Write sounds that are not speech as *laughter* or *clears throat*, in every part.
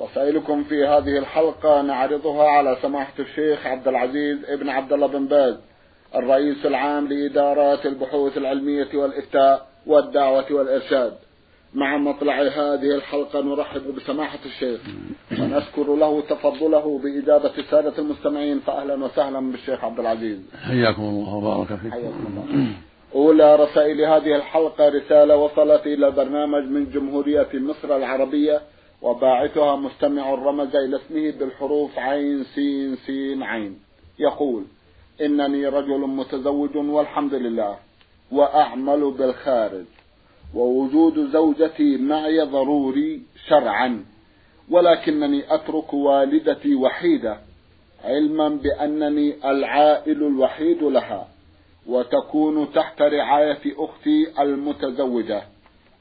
رسائلكم في هذه الحلقة نعرضها على سماحة الشيخ عبد العزيز ابن عبد الله بن باز الرئيس العام لإدارات البحوث العلمية والإفتاء والدعوة والإرشاد. مع مطلع هذه الحلقة نرحب بسماحة الشيخ. ونشكر له تفضله بإجابة السادة المستمعين فأهلا وسهلا بالشيخ عبد العزيز. حياكم الله وبارك فيكم. حياكم الله. أولى رسائل هذه الحلقة رسالة وصلت إلى البرنامج من جمهورية مصر العربية وباعثها مستمع رمز إلى اسمه بالحروف عين سين سين عين. يقول إنني رجل متزوج والحمد لله وأعمل بالخارج ووجود زوجتي معي ضروري شرعا ولكنني أترك والدتي وحيدة علما بأنني العائل الوحيد لها وتكون تحت رعاية أختي المتزوجة.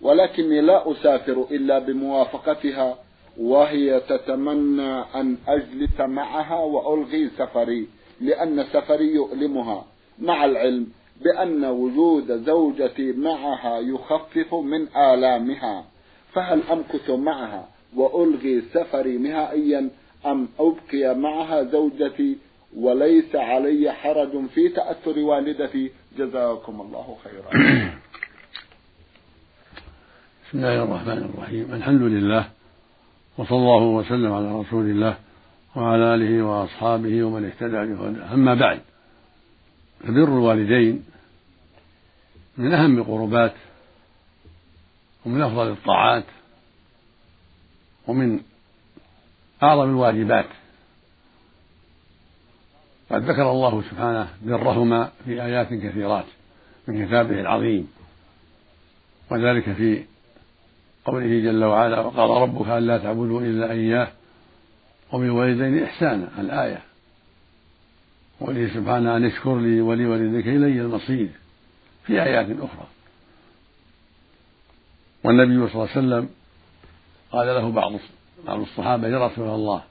ولكني لا أسافر إلا بموافقتها وهي تتمنى أن أجلس معها وألغي سفري لأن سفري يؤلمها مع العلم بأن وجود زوجتي معها يخفف من آلامها فهل أمكث معها وألغي سفري نهائيا أم أبقي معها زوجتي؟ وليس علي حرج في تأثر والدتي. جزاكم الله خيرا. *coughs* بسم الله الرحمن الرحيم. الحمد لله وصلى الله وسلم على رسول الله وعلى آله وأصحابه ومن اهتدى بهداه. أما بعد فبر الوالدين من أهم القربات ومن أفضل الطاعات ومن أعظم الواجبات. قد ذكر الله سبحانه برهما في آيات كثيرات من كتابه العظيم وذلك في قوله جل وعلا وقال ربك ألا تعبدوا إلا إياه وبالوالدين إحسانا الآية. وقوله سبحانه أن اشكر لي ولوالديك إلي المصير في آيات أخرى. والنبي صلى الله عليه وسلم قال له بعض بعض الصحابة يا رسول الله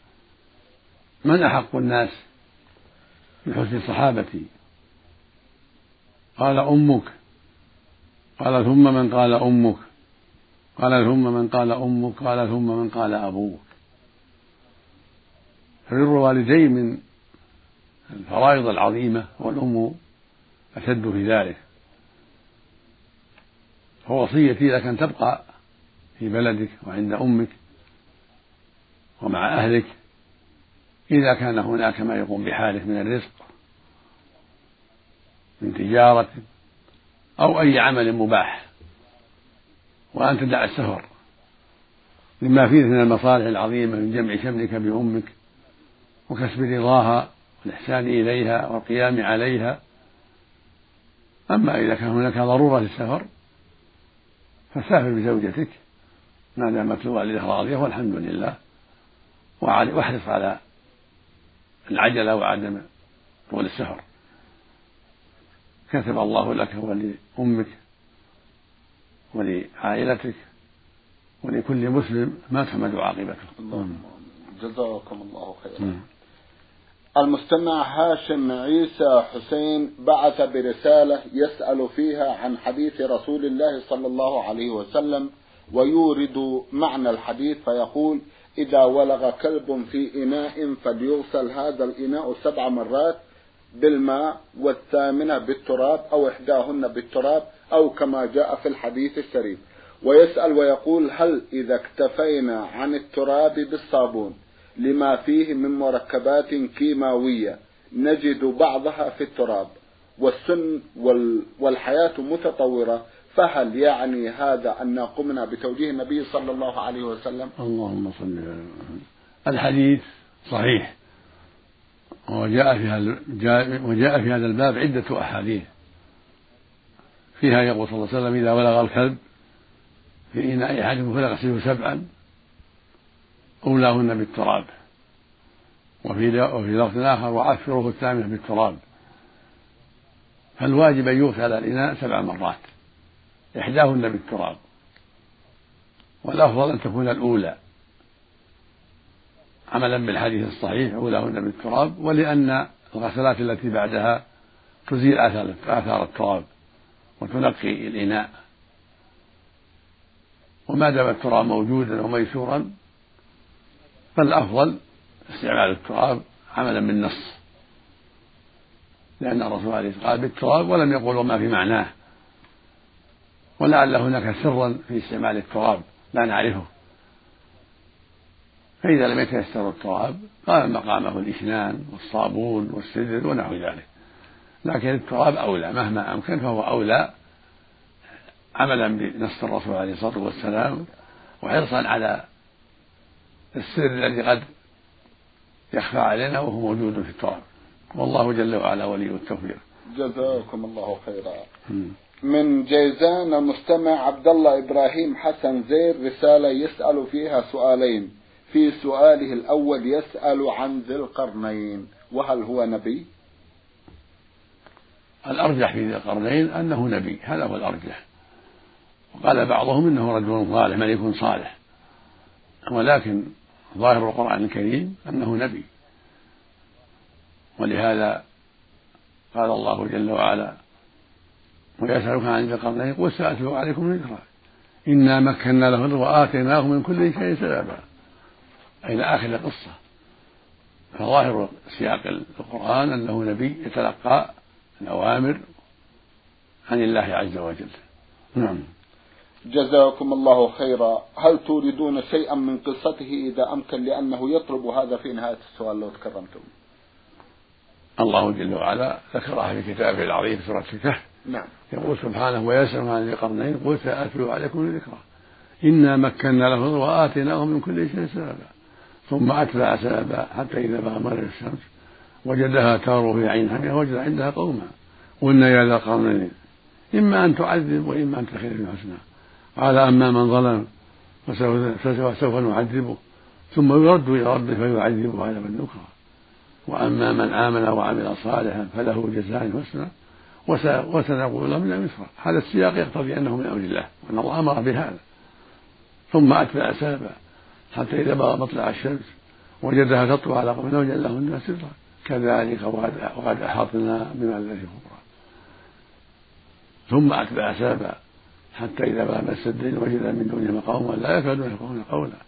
من أحق الناس بحسن صحابتي؟ قال أمك. قال ثم من قال أمك؟ قال ثم من قال أمك قال ثم من قال أبوك. فبر الوالدين من الفرائض العظيمة والأم أشد في ذلك. فوصيتي لك أن تبقى في بلدك وعند أمك ومع أهلك إذا كان هناك ما يقوم بحالك من الرزق من تجارة أو أي عمل مباح. وأن تدع السفر. لما فيه من المصالح العظيمة من جمع شملك بأمك وكسب رضاها والإحسان إليها والقيام عليها. أما إذا كان هناك ضرورة للسفر فسافر بزوجتك. ما دامت الوالدة راضية والحمد لله. واحرص على العجلة وعدم طول السفر. كتب الله لك ولأمك ولعائلتك ولكل مسلم ما تحمد عاقبته. اللهم جزاكم الله خيرا. المستمع هاشم عيسى حسين بعث برسالة يسأل فيها عن حديث رسول الله صلى الله عليه وسلم ويورد معنى الحديث فيقول إذا ولغ كلب في إناء فليغسل هذا الإناء سبع مرات بالماء والثامنة بالتراب أو إحداهن بالتراب أو كما جاء في الحديث الشريف. ويسأل ويقول هل إذا اكتفينا عن التراب بالصابون لما فيه من مركبات كيماوية نجد بعضها في التراب والسن والحياة متطورة فهل يعني هذا أن قمنا بتوجيه النبي صلى الله عليه وسلم؟ اللهم صل على الحديث صحيح. وجاء في هذا وجاء في هذا الباب عدة أحاديث. فيها يقول صلى الله عليه وسلم إذا ولغ الكلب في إناء أحدكم فليغسله سبعا أولاهن بالتراب. وفي وفي لفظ آخر وعفروه الثامنة بالتراب. فالواجب أن يغسل الإناء سبع مرات. إحداهن بالتراب. والأفضل أن تكون الأولى. عملا بالحديث الصحيح أولاهن بالتراب ولأن الغسلات التي بعدها تزيل آثار التراب. وتنقي الإناء. وما دام التراب موجودا وميسورا فالأفضل استعمال التراب عملا بالنص لأن الرسول عليه الصلاة قال بالتراب ولم يقل وما في معناه. ولعل هناك سرا في استعمال التراب لا نعرفه. فإذا لم يتيسر التراب قام مقامه الإشنان والصابون والسدر ونحو ذلك. لكن التراب أولى مهما أمكن فهو أولى عملا بنص الرسول عليه الصلاة والسلام وحرصا على السر الذي قد يخفى علينا وهو موجود في التراب. والله جل وعلا ولي التوفيق. جزاكم الله خيرا. من جيزان المستمع عبد الله إبراهيم حسن زير رسالة يسأل فيها سؤالين. في سؤاله الأول يسأل عن ذي القرنين وهل هو نبي؟ الأرجح في ذي القرنين أنه نبي هذا هو الأرجح. وقال بعضهم إنه رجل صالح ملك صالح. ولكن ظاهر القرآن الكريم أنه نبي. ولهذا قال الله جل وعلا ويسألك عن ذي القرنين قل سأتلو عليكم ذكرا إنا مكنا له وآتيناه من كل شيء سببا. إلى آخر القصة. فظاهر سياق القرآن أنه نبي يتلقى الأوامر عن الله عز وجل. نعم. جزاكم الله خيرا. هل تريدون شيئا من قصته؟ إذا أمكن لأنه يطلب هذا في نهاية السؤال لو تكرمتم. الله جل وعلا ذكرها في كتابه العظيم في سورة الكهف. نعم. يقول سبحانه ويسأل عن ذي القرنين قل سأتلو عليكم ذكرى إنا مكنا له وآتيناه من كل شيء سببا. ثم أتبع سببا حتى إذا بلغ مغرب الشمس وجدها تار في عين حمية وجد عندها قوما قلنا يا ذا القرنين إما أن تعذب وإما أن تخير الحسنى قال أما من ظلم فسوف نعذبه. ثم يرد إلى ربه فيعذبه عذابا نكرا وأما من آمن وعمل صالحا فله جزاء حسنى وسنقول له من المسرى هذا السياق يقتضي أنه من أمر الله وأن الله أمر بهذا. ثم أتبع سببا حتى إذا بلغ مطلع الشمس وجدها تطلع على قوم وجد لهن سرا. كذلك وقد أحاطنا بما الذي كبرى ثم أتبع سببا حتى إذا بلغ السدين وجد من دونهما قوما لا يكادون يفقهون قولا.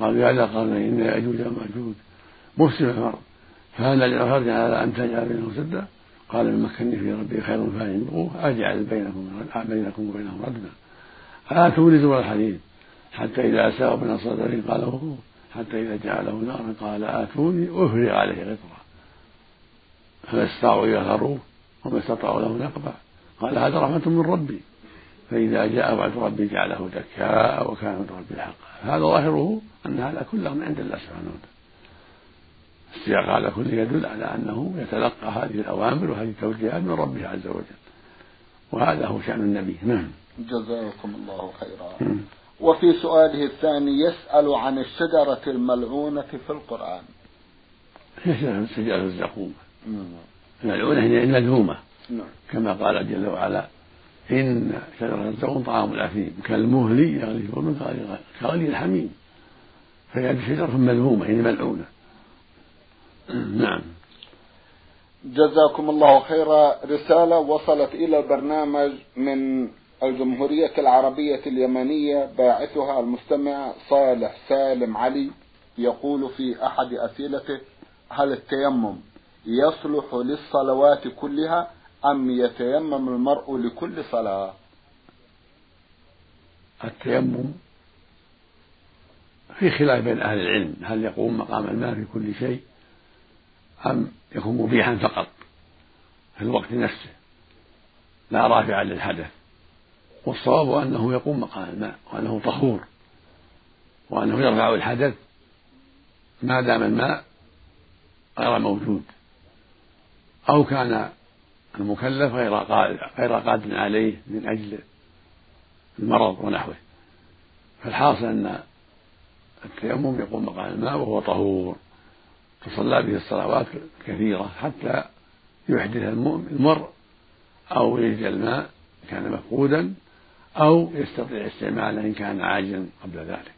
قالوا يا ذا قرنين إن يأجوج ومأجوج مفسد الأرض فهل نجعل على أن تجعل بينهم سدا. قال من مكني في ربي خير فاعلموه أجعل بينكم بينكم وبينهم ردما آتوني زور الحديد. حتى إذا أساءوا من صدره قال وقوه حتى إذا جعله نارا قال آتوني. أفرغ عليه غطرا. فما استطاعوا يظهروه وما استطاعوا له نقبا قال هذا رحمة من ربي. فإذا جاء وعد ربي جعله دكاء وكان من ربي حقا هذا ظاهره أن هذا كله من عند الله سبحانه وتعالى. السياق هذا كله يدل على أنه يتلقى هذه الأوامر وهذه التوجيهات من ربه عز وجل. وهذا هو شأن النبي. نعم. جزاكم الله خيرا. وفي سؤاله الثاني يسأل عن الشجرة الملعونة في القرآن. هي شجرة الزقوم. الملعونة هي المذمومة. نعم. كما قال جل وعلا إن شجرة الزقوم طعام الأثيم. كالمهل يغلي في كغلي الحميم. فهي شجرة مذمومة يعني ملعونة نعم. جزاكم الله خيرا. رسالة وصلت إلى البرنامج من الجمهورية العربية اليمنية باعثها المستمع صالح سالم علي يقول في أحد أسئلته هل التيمم يصلح للصلوات كلها أم يتيمم المرء لكل صلاة؟ التيمم في خلاف بين أهل العلم. هل يقوم مقام الماء في كل شيء أم يكون مبيحا فقط في الوقت نفسه؟ لا رافعا للحدث. والصواب أنه يقوم مقام الماء وأنه طهور وأنه يرفع الحدث ما دام الماء غير موجود. أو كان المكلف غير غير قادر عليه من أجل المرض ونحوه. فالحاصل أن التيمم يقوم مقام الماء وهو طهور. تصلى به الصلوات كثيرة حتى يحدث المر أو يجد الماء كان مفقودا أو يستطيع استعماله إن كان عاجزا قبل ذلك.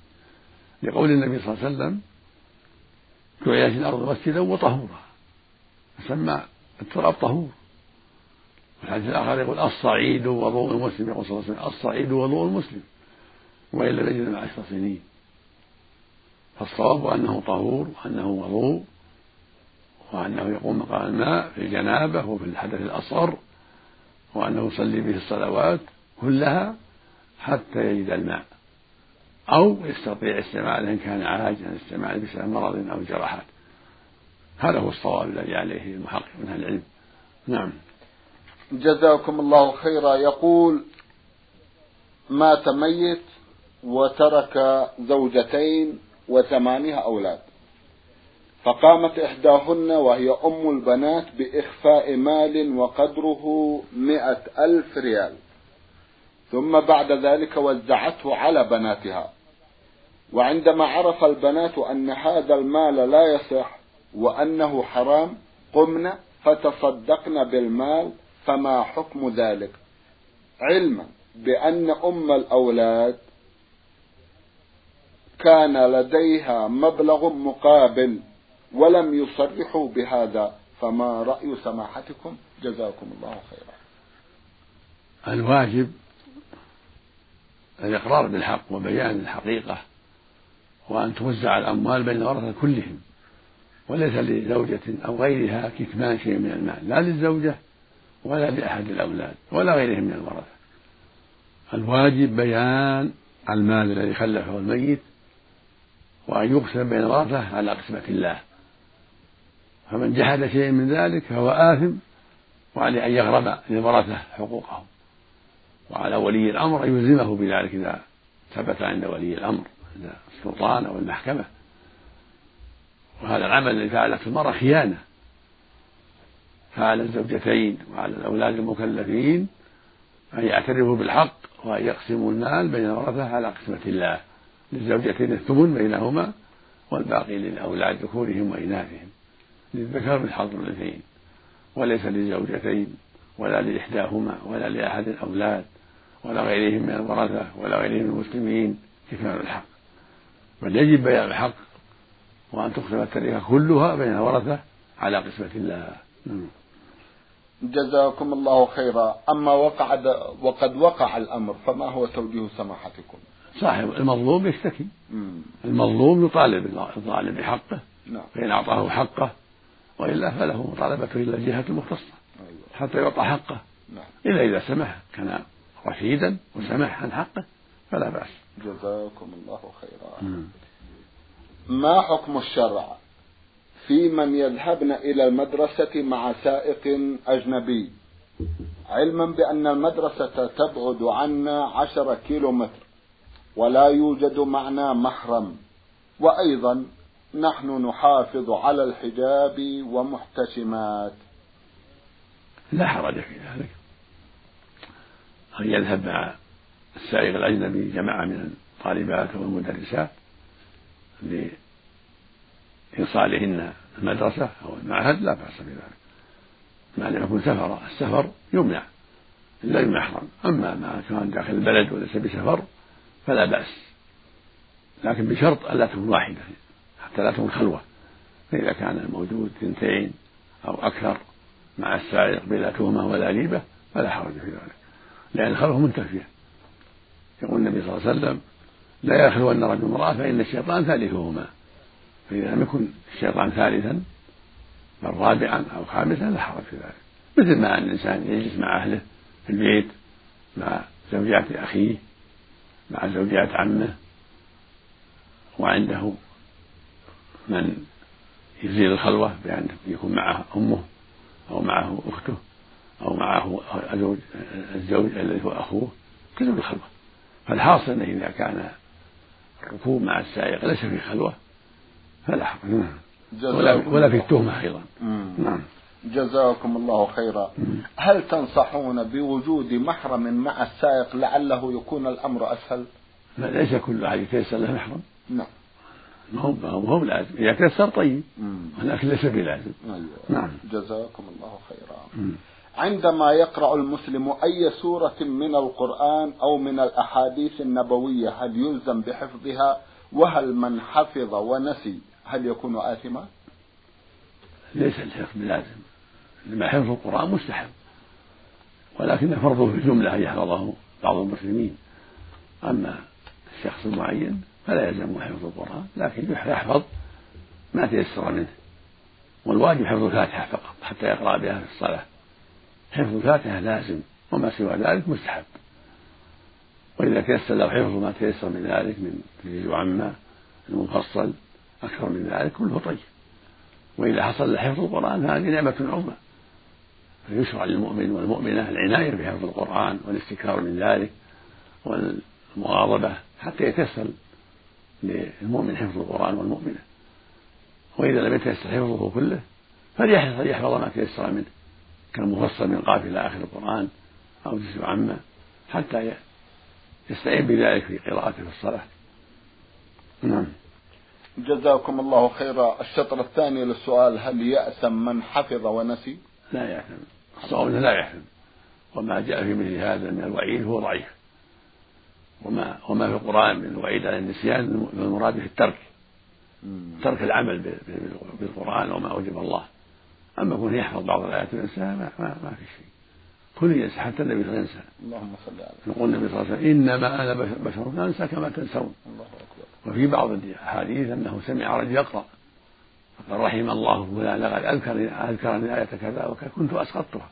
لقول النبي صلى الله عليه وسلم جعلت الأرض مسجدا وطهورا يسمى التراب طهور. والحديث الآخر يقول الصعيد وضوء المسلم يقول صلى الله عليه وسلم الصعيد وضوء المسلم وإن لم يجد مع عشر سنين. فالصواب أنه طهور وأنه وضوء وأنه يقوم مقام الماء في الجنابة وفي الحدث الأصغر وأنه يصلي به الصلوات كلها حتى يجد الماء. أو يستطيع استعماله إن كان عاجزا استعماله بسبب مرض أو جراحات. هذا هو الصواب الذي عليه المحقق من أهل العلم. نعم. جزاكم الله خيرا. يقول مات ميت وترك زوجتين وثمانية أولاد. فقامت إحداهن وهي أم البنات بإخفاء مال وقدره مئة ألف ريال. ثم بعد ذلك وزعته على بناتها. وعندما عرف البنات أن هذا المال لا يصح وأنه حرام قمن فتصدقن بالمال فما حكم ذلك؟ علما بأن أم الأولاد كان لديها مبلغ مقابل ولم يصرحوا بهذا فما رأي سماحتكم؟ جزاكم الله خيرا. الواجب الإقرار بالحق وبيان الحقيقة وأن توزع الأموال بين الورثة كلهم. وليس لزوجة أو غيرها كتمان شيء من المال لا للزوجة ولا لأحد الأولاد ولا غيرهم من الورثة. الواجب بيان المال الذي خلفه الميت وأن يقسم بين الورثة على قسمة الله. فمن جحد شيئا من ذلك فهو آثم وعليه أن يغرم للورثة حقوقهم وعلى ولي الأمر أن يلزمه بذلك إذا ثبت عند ولي الأمر عند السلطان أو المحكمة. وهذا العمل الذي فعلته المرأة خيانة. فعلى الزوجتين وعلى الأولاد المكلفين أن يعترفوا بالحق وأن يقسموا المال بين الورثة على قسمة الله للزوجتين الثمن بينهما والباقي للأولاد ذكورهم وإناثهم. للذكر من حظ وليس للزوجتين ولا لإحداهما ولا لأحد الأولاد ولا غيرهم من الورثة ولا غيرهم من المسلمين كتمان الحق. بل يجب بيان الحق وأن تقسم التركة كلها بين الورثة على قسمة الله. نعم. جزاكم الله خيرا. أما وقع وقد وقع الأمر فما هو توجيه سماحتكم؟ صاحب المظلوم يشتكي. المظلوم يطالب الظالم بحقه نعم. فإن أعطاه حقه وإلا فله مطالبته إلى الجهة المختصة أيوة. حتى يعطى حقه. نعم. إلا إذا سمح كان رشيدا وسمح عن حقه فلا بأس. جزاكم الله خيرا. ما حكم الشرع في من يذهبن إلى المدرسة مع سائق أجنبي؟ علما بأن المدرسة تبعد عنا عشر كيلو متر ولا يوجد معنا محرم. وأيضا نحن نحافظ على الحجاب ومحتشمات. لا حرج في ذلك. أن يذهب مع السائق الأجنبي جماعة من الطالبات والمدرسات؟ لإيصالهن المدرسة أو المعهد لا بأس بذلك. ما لم يكن سفر السفر يمنع إلا بمحرم أما ما كان داخل البلد وليس بسفر فلا بأس. لكن بشرط ألا تكون واحدة حتى لا تكون خلوة. فإذا كان الموجود اثنتين أو أكثر مع السائق بلا تهمة ولا ريبة فلا حرج في ذلك. لأن الخلوة منتفية. يقول النبي صلى الله عليه وسلم لا يخلون رجل امرأة فإن الشيطان ثالثهما. فإذا لم يكن الشيطان ثالثا بل رابعا أو خامسا لا حرج في ذلك. مثل ما أن الإنسان يجلس مع أهله في البيت مع زوجات أخيه مع زوجات عمه وعنده من يزيل الخلوة بأن يكون معه أمه أو معه أخته أو معه زوج الزوج الذي هو أخوه تزول الخلوة فالحاصل أنه إذا كان الركوب مع السائق ليس في خلوة. فلا حرج نعم. ولا, ولا في التهمة أيضا. نعم. جزاكم الله خيرا. هل تنصحون بوجود محرم مع السائق لعله يكون الأمر أسهل؟ ليس كل أحد يتيسر له محرم. نعم. ما هو ما هو لازم إذا تيسر طيب ولكن ليس بلازم. أيوة. نعم. جزاكم الله خيرا. عندما يقرأ المسلم أي سورة من القرآن أو من الأحاديث النبوية هل يلزم بحفظها؟ وهل من حفظ ونسي هل يكون آثما؟ ليس الحفظ بلازم لما حفظ القرآن مستحب. ولكن فرضه في الجملة أن يحفظه بعض المسلمين. أما الشخص المعين فلا يلزم حفظ القرآن لكن يحفظ ما تيسر منه. والواجب حفظ الفاتحة فقط حتى يقرأ بها في الصلاة. حفظ الفاتحة لازم وما سوى ذلك مستحب. وإذا تيسر له حفظ ما تيسر من ذلك من تجيز عما المفصل أكثر من ذلك كله طيب. وإذا حصل له حفظ القرآن فهذه نعمة عظمى. فيشرع للمؤمن والمؤمنة العناية بحفظ القرآن والاستكثار من ذلك والمغاضبة حتى يتيسر للمؤمن حفظ القرآن والمؤمنة. وإذا لم يتيسر حفظه كله فليحفظ ما تيسر منه. كالمفصل من قاف إلى آخر القرآن أو جزء عامة حتى يستعين بذلك في قراءته في الصلاة. نعم. جزاكم الله خيرا. الشطر الثاني للسؤال هل يأثم من حفظ ونسي؟ لا يأثم. الصواب لا يأثم. وما جاء في مثل هذا من الوعيد هو ضعيف. وما وما في القرآن من الوعيد على النسيان المراد به الترك. ترك العمل بالقرآن وما أوجب الله. أما كون يحفظ بعض الآيات وينساها ما, ما, ما في شيء. كل ينسى حتى النبي صلى الله عليه وسلم. اللهم صل على يقول النبي صلى الله عليه وسلم إنما أنا بشر أنسى كما تنسون. الله أكبر. وفي بعض الأحاديث أنه سمع رجل يقرأ فقال رحم الله فلان لقد أذكرني أذكرني آية كذا وكنت أسقطتها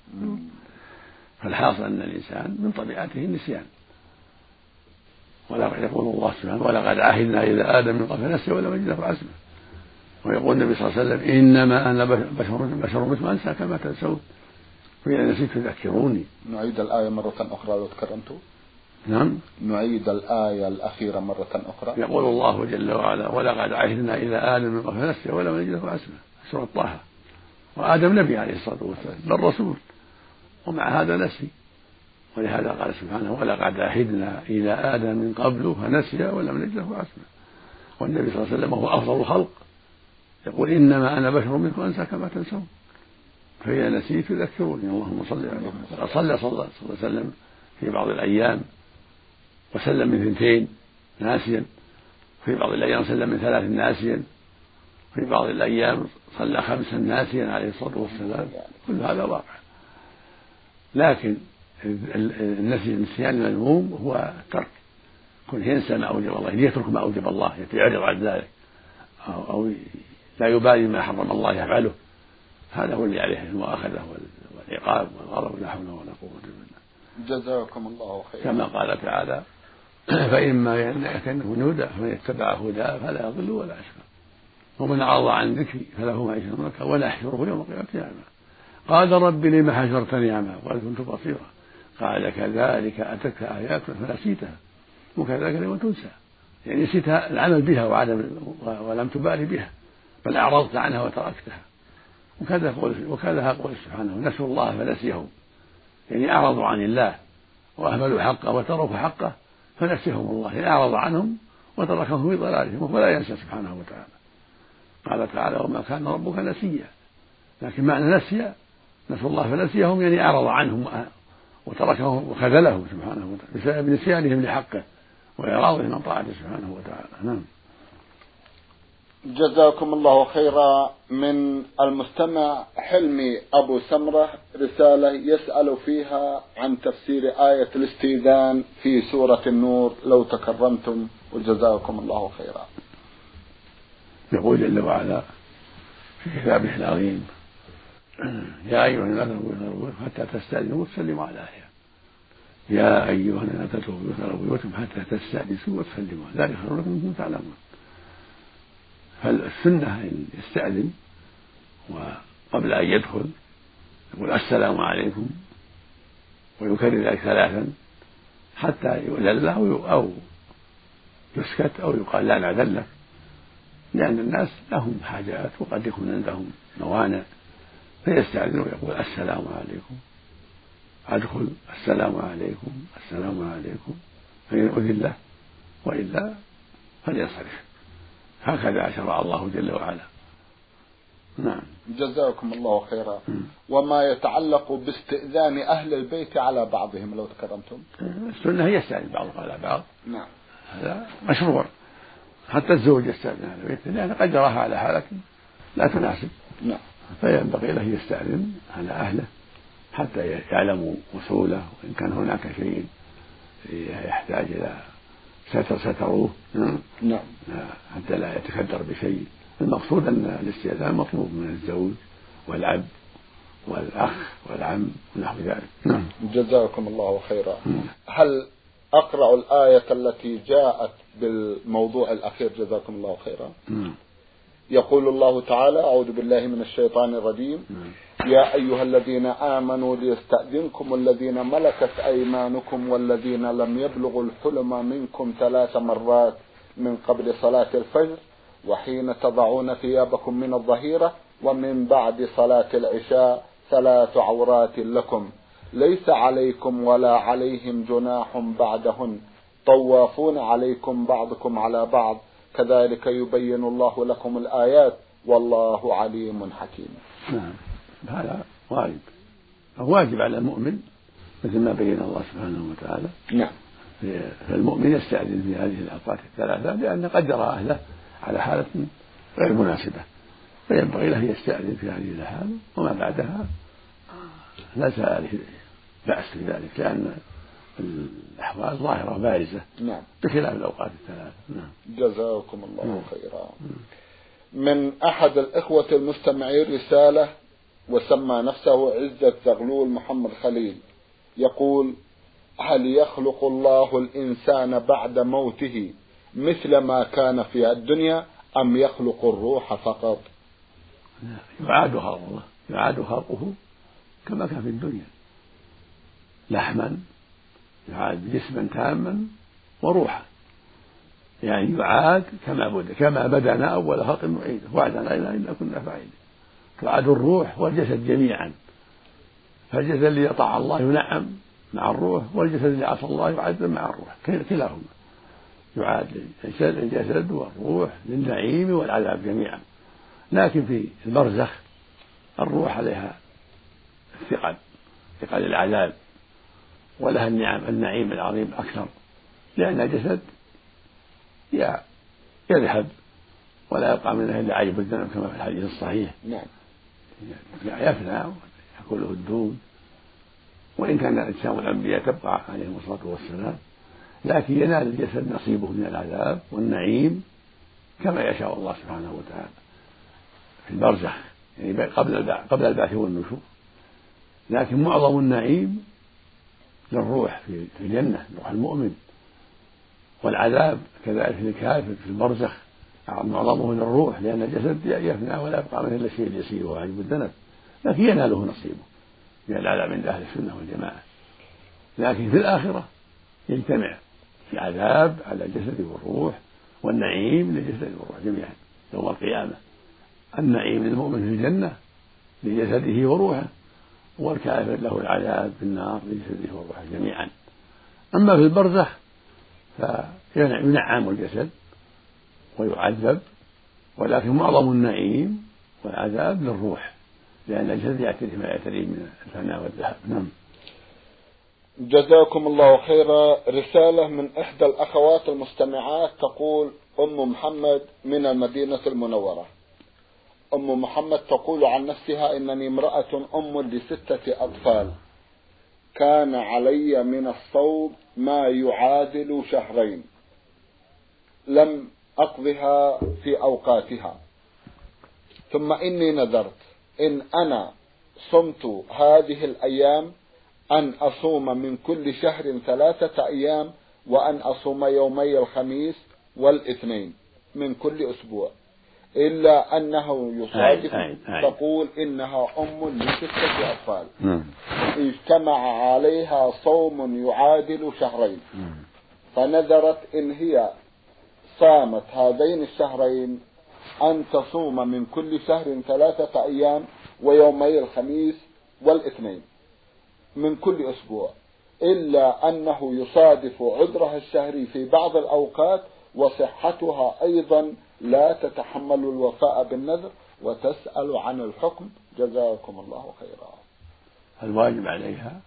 فالحاصل أن الإنسان من طبيعته النسيان. ولا يقول الله سبحانه ولقد عهدنا إلى آدم من قبل نسي ولم يجد عزما. ويقول النبي صلى الله عليه وسلم إنما أنا بشر بشر مثل أنسى كما تنسون. فإذا نسيت تذكروني نعيد الآية مرة أخرى لو تكرمت نعم. نعيد الآية الأخيرة مرة أخرى. يقول الله جل وعلا ولقد عهدنا إلى آدم من قبل نسي ولم نجد له عزما سورة طه. وآدم نبي عليه الصلاة والسلام بل رسول. ومع هذا نسي. ولهذا قال سبحانه ولقد عهدنا إلى آدم من قبل فنسي ولم نجد له عزما والنبي صلى الله عليه وسلم هو أفضل الخلق. يقول إنما أنا بشر منكم أنسى كما تنسون فإذا نسيت ذكروني اللهم صل عليه وسلم. صلى صلى الله عليه وسلم في بعض الأيام وسلم من اثنتين ناسيا. في بعض الأيام سلم من ثلاث ناسيا. في بعض الأيام صلى خمسا ناسيا عليه الصلاة والسلام. كل هذا واقع. لكن النسي النسيان المذموم هو الترك كن ينسى ما أوجب الله يترك ما أوجب الله يعرض عن ذلك أو لا يبالي ما حرم الله يفعله. هذا هو اللي عليه المؤاخذة والعقاب والغضب لا حول ولا قوة إلا بالله. جزاكم الله خيرا. كما قال تعالى *clears throat* فإما يأتينه هدى فمن يتبع هداه فلا يضل ولا يشقى. ومن أعرض عن ذكري فله معيشة ولا يحشره يوم القيامة. أعمى قال رب لم حشرتني أعمى وقد كنت بصيرا. قال كذلك أتتك آياتنا فنسيتها وكذلك اليوم تنسى. يعني نسيت العمل بها وعدم ولم تبالي بها. بل أعرضت عنها وتركتها. وكذا قول وكذا قول سبحانه نسوا الله فنسيهم. يعني أعرضوا عن الله وأهملوا حقه وتركوا حقه فنسيهم الله. يعني أعرض عنهم وتركهم في ضلالهم ولا ينسى سبحانه وتعالى. قال تعالى وما كان ربك نسيا. لكن معنى نسي نسوا الله فنسيهم يعني أعرض عنهم وتركهم وخذلهم سبحانه وتعالى بسبب نسيانهم لحقه وإعراضهم عن طاعته سبحانه وتعالى. نعم. جزاكم الله خيرا من المستمع حلمي أبو سمرة رسالة يسأل فيها عن تفسير آية الاستئذان في سورة النور. لو تكرمتم وجزاكم الله خيرا. يقول جل وعلا في كتابه العظيم يا أيها الناس ارجعوا حتى تستأذنوا وتسلموا على أهلها. يا أيها الناس بيوتكم حتى تستأنسوا وتسلموا ذلك خير لكم تعلمون. فالسنة أن يستأذن وقبل أن يدخل يقول السلام عليكم ويكرر ذلك ثلاثا حتى يؤذن له أو يسكت أو يقال لا نأذن لك لأن الناس لهم حاجات وقد يكون عندهم موانع فيستأذن ويقول السلام عليكم أدخل السلام عليكم السلام عليكم فإن أذن له وإلا فلينصرف هكذا شرع الله جل وعلا. نعم. جزاكم الله خيرا. وما يتعلق باستئذان أهل البيت على بعضهم لو تكرمتم. السنة هي يستأذن بعضهم على بعض. نعم. هذا مشروع. حتى الزوج يستأذن أهل البيت. لأن قد يراها على حالة لا تناسب. نعم. فينبغي له يستأذن على أهله حتى يعلموا وصوله وإن كان هناك شيء يحتاج إلى ستر ستروه. نعم. نعم. حتى لا يتكدر بشيء. المقصود أن الاستئذان مطلوب من الزوج والأب والأخ والعم ونحو ذلك. نعم. جزاكم الله خيرا. هل أقرأ الآية التي جاءت بالموضوع الأخير جزاكم الله خيرا؟ نعم. يقول الله تعالى أعوذ بالله من الشيطان الرجيم. يا أيها الذين آمنوا ليستأذنكم الذين ملكت أيمانكم والذين لم يبلغوا الحلم منكم ثلاث مرات من قبل صلاة الفجر وحين تضعون ثيابكم من الظهيرة ومن بعد صلاة العشاء ثلاث عورات لكم. ليس عليكم ولا عليهم جناح بعدهن. طوافون عليكم بعضكم على بعض. كذلك يبين الله لكم الآيات. والله عليم حكيم. نعم. هذا واجب. واجب على المؤمن مثل ما بين الله سبحانه وتعالى. نعم. فالمؤمن يستأذن في هذه الأوقات الثلاثة لأن قد يرى أهله على حالة غير مناسبة. فينبغي له يستأذن في هذه الحال وما بعدها ليس عليه بأس في ذلك لأن الأحوال ظاهرة بارزة نعم. بخلاف الأوقات الثلاثة. نعم. جزاكم الله نعم. خيرا. من أحد الإخوة المستمعين رسالة وسمى نفسه عزة زغلول محمد خليل. يقول هل يخلق الله الإنسان بعد موته مثل ما كان في الدنيا أم يخلق الروح فقط؟ يعاد خلقه يعاد خلقه كما كان في الدنيا. لحما يعاد جسما تاما وروحا. يعني يعاد كما بدا كما بدأنا أول خلق نعيده وعدا علينا انا كنا فاعلين. تعاد الروح والجسد جميعا. فالجسد الذي يطاع الله ينعم مع الروح والجسد الذي عصى الله يعذب مع الروح. كلاهما يعاد الجسد والروح للنعيم والعذاب جميعا. لكن في البرزخ الروح عليها الثقل ثقل العذاب ولها النعم النعيم العظيم أكثر. لأن الجسد يذهب ولا يبقى منه إلا عيب الذنب كما في الحديث الصحيح. نعم. يفنى يأكله الدود وإن كان أجسام الأنبياء تبقى عليهم الصلاة والسلام لكن ينال الجسد نصيبه من العذاب والنعيم كما يشاء الله سبحانه وتعالى. في البرزخ يعني قبل قبل البعث والنشور. لكن معظم النعيم للروح في الجنة روح المؤمن. والعذاب كذلك للكافر في البرزخ. معظمه للروح لأن الجسد يفنى ولا يبقى منه إلا الشيء اليسير وهو عجب لكن يناله نصيبه من العذاب عند أهل السنة والجماعة. لكن في الآخرة يجتمع العذاب على الجسد والروح والنعيم للجسد والروح جميعا يوم القيامة. النعيم للمؤمن في الجنة لجسده وروحه والكافر له العذاب في النار لجسده وروحه جميعا. أما في البرزخ فينعم الجسد ويعذب ولكن معظم النعيم والعذاب للروح لأن الجسد يعتريه ما يعتريه من الفناء والذهب. نعم. جزاكم الله خيرا. رسالة من إحدى الأخوات المستمعات تقول أم محمد من المدينة المنورة. أم محمد تقول عن نفسها إنني امرأة أم لستة أطفال. كان علي من الصوم ما يعادل شهرين. لم أقضها في أوقاتها. ثم إني نذرت إن أنا صمت هذه الأيام أن أصوم من كل شهر ثلاثة أيام وأن أصوم يومي الخميس والإثنين من كل أسبوع. إلا أنه يصادف تقول إنها أم لستة أطفال. نعم. اجتمع عليها صوم يعادل شهرين. فنذرت إن هي صامت هذين الشهرين أن تصوم من كل شهر ثلاثة أيام ويومي الخميس والاثنين من كل أسبوع إلا أنه يصادف عذرها الشهري في بعض الأوقات وصحتها أيضا لا تتحمل الوفاء بالنذر وتسأل عن الحكم. جزاكم الله خيرا. الواجب عليها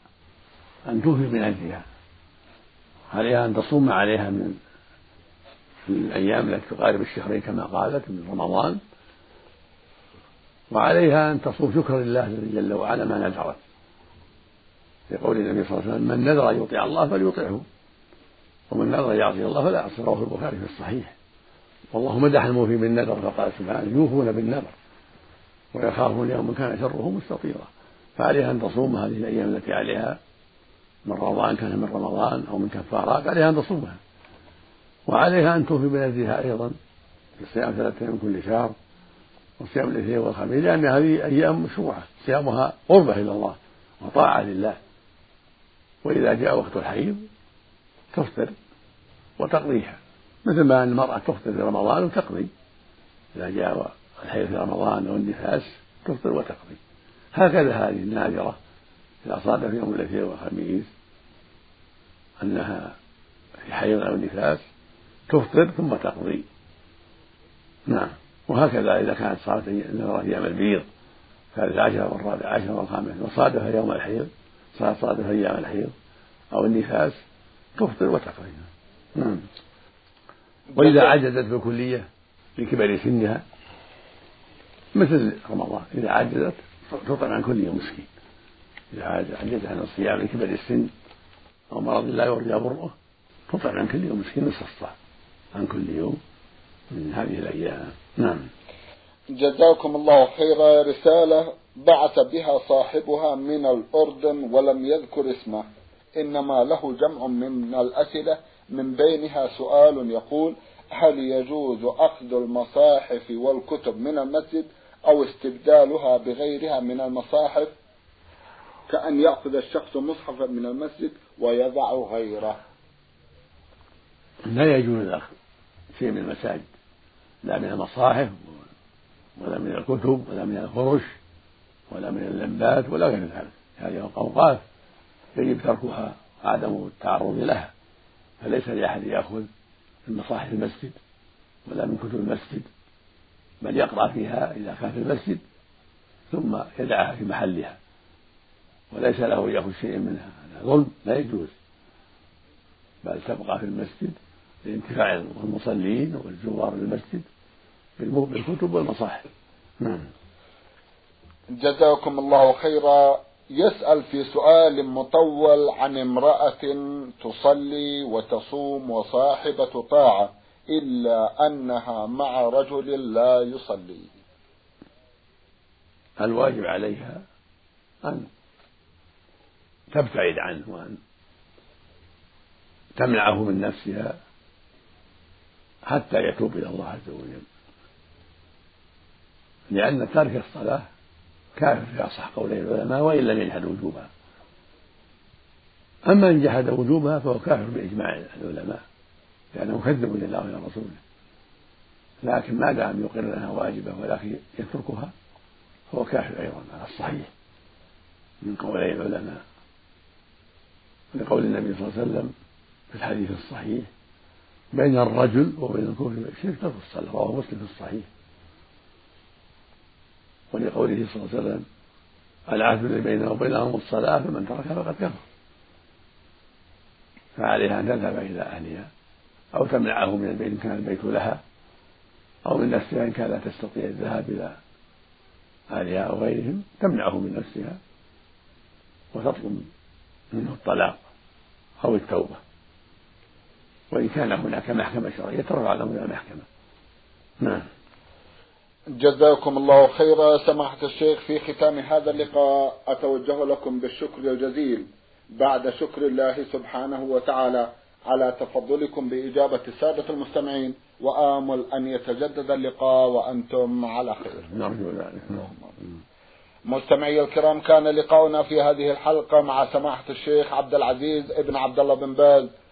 أن توفي بنذرها عليها أن تصوم عليها من الأيام التي تقارب الشهرين كما قالت من رمضان وعليها أن تصوم شكرا لله جل وعلا ما نذرت. لقول النبي صلى الله عليه وسلم من نذر أن يطيع الله فليطعه ومن نذر يعصي الله فلا يعصي. رواه البخاري في الصحيح. والله مدح الموفي بالنذر فقال سبحانه يوفون بالنذر ويخافون يوما كان شره مستطيرا. فعليها أن تصوم هذه الأيام التي عليها من رمضان كان من رمضان أو من كفارات عليها أن تصومها. وعليها أن توفي بنذرها أيضا في صيام ثلاثة من كل شهر وصيام الاثنين والخميس لأن هذه أيام مشروعة صيامها قربة إلى الله وطاعة لله. وإذا جاء وقت الحيض تفطر وتقضيها مثل ما المرأة تفطر في رمضان وتقضي. إذا جاء الحيض في رمضان أو النفاس تفطر وتقضي. هكذا هذه النادرة إذا صادف يوم الاثنين والخميس أنها في حيض أو نفاس تفطر ثم تقضي. نعم. وهكذا إذا كانت صارت أيام البيض عشر والرابع عشر والخامس وصادف يوم الحيض صادف أيام الحيض أو النفاس تفطر وتقضي. نعم. وإذا عجزت بالكلية لكبر سنها مثل رمضان إذا عجزت تطعم عن كل يوم مسكين. إذا عجزت عن الصيام لكبر السن أو مرض لا يرجى بره تطعم عن كل يوم مسكين نصف الصاع عن كل يوم من هذه الأيام. نعم. جزاكم الله خيرا. رسالة بعث بها صاحبها من الأردن ولم يذكر اسمه. إنما له جمع من الأسئلة من بينها سؤال يقول هل يجوز أخذ المصاحف والكتب من المسجد أو استبدالها بغيرها من المصاحف؟ كأن يأخذ الشخص مصحفا من المسجد ويضع غيره. لا يجوز أخذ. شيء من المساجد لا من المصاحف ولا من الكتب ولا من الفرش ولا من اللمبات ولا غير ذلك. هذه أوقاف يجب تركها عدم التعرض لها فليس لأحد يأخذ من مصاحف المسجد ولا من كتب المسجد بل يقرأ فيها إذا كان في المسجد ثم يدعها في محلها. وليس له يأخذ شيء منها هذا ظلم لا يجوز. بل تبقى في المسجد لانتفاع المصلين والزوار المسجد بالكتب والمصاحف. نعم. جزاكم الله خيرا. يسأل في سؤال مطول عن امرأة تصلي وتصوم وصاحبة طاعة إلا أنها مع رجل لا يصلي. الواجب عليها أن تبتعد عنه وأن تمنعه من نفسها حتى يتوب إلى الله عز وجل. لأن ترك الصلاة كافر في أصح قولي العلماء وإن لم يجحد وجوبها. أما إن جحد وجوبها فهو كافر بإجماع العلماء لأنه مكذب لله ولرسوله. لكن ما دام يقر لها واجبة ولكن يتركها فهو كافر أيضا على الصحيح من قولي العلماء. لقول النبي صلى الله عليه وسلم في الحديث الصحيح بين الرجل وبين الكفر والشرك ترك الصلاة رواه مسلم في الصحيح. ولقوله صلى الله عليه وسلم العهد الذي بيننا وبينهم الصلاة فمن تركها فقد كفر. فعليها أن تذهب إلى أهلها أو تمنعه من البيت إن كان البيت لها أو من نفسها إن كان لا تستطيع الذهاب إلى أهلها أو غيرهم تمنعه من نفسها وتطلب منه الطلاق أو التوبة. وإن كان هناك محكمة شرعية ترفع له إلى المحكمة نعم. جزاكم الله خيرا. سماحة الشيخ في ختام هذا اللقاء أتوجه لكم بالشكر الجزيل. بعد شكر الله سبحانه وتعالى على تفضلكم بإجابة السادة المستمعين وآمل أن يتجدد اللقاء وأنتم على خير. نرجو ذلك مستمعي الكرام كان لقاؤنا في هذه الحلقة مع سماحة الشيخ عبد العزيز ابن عبد الله بن باز.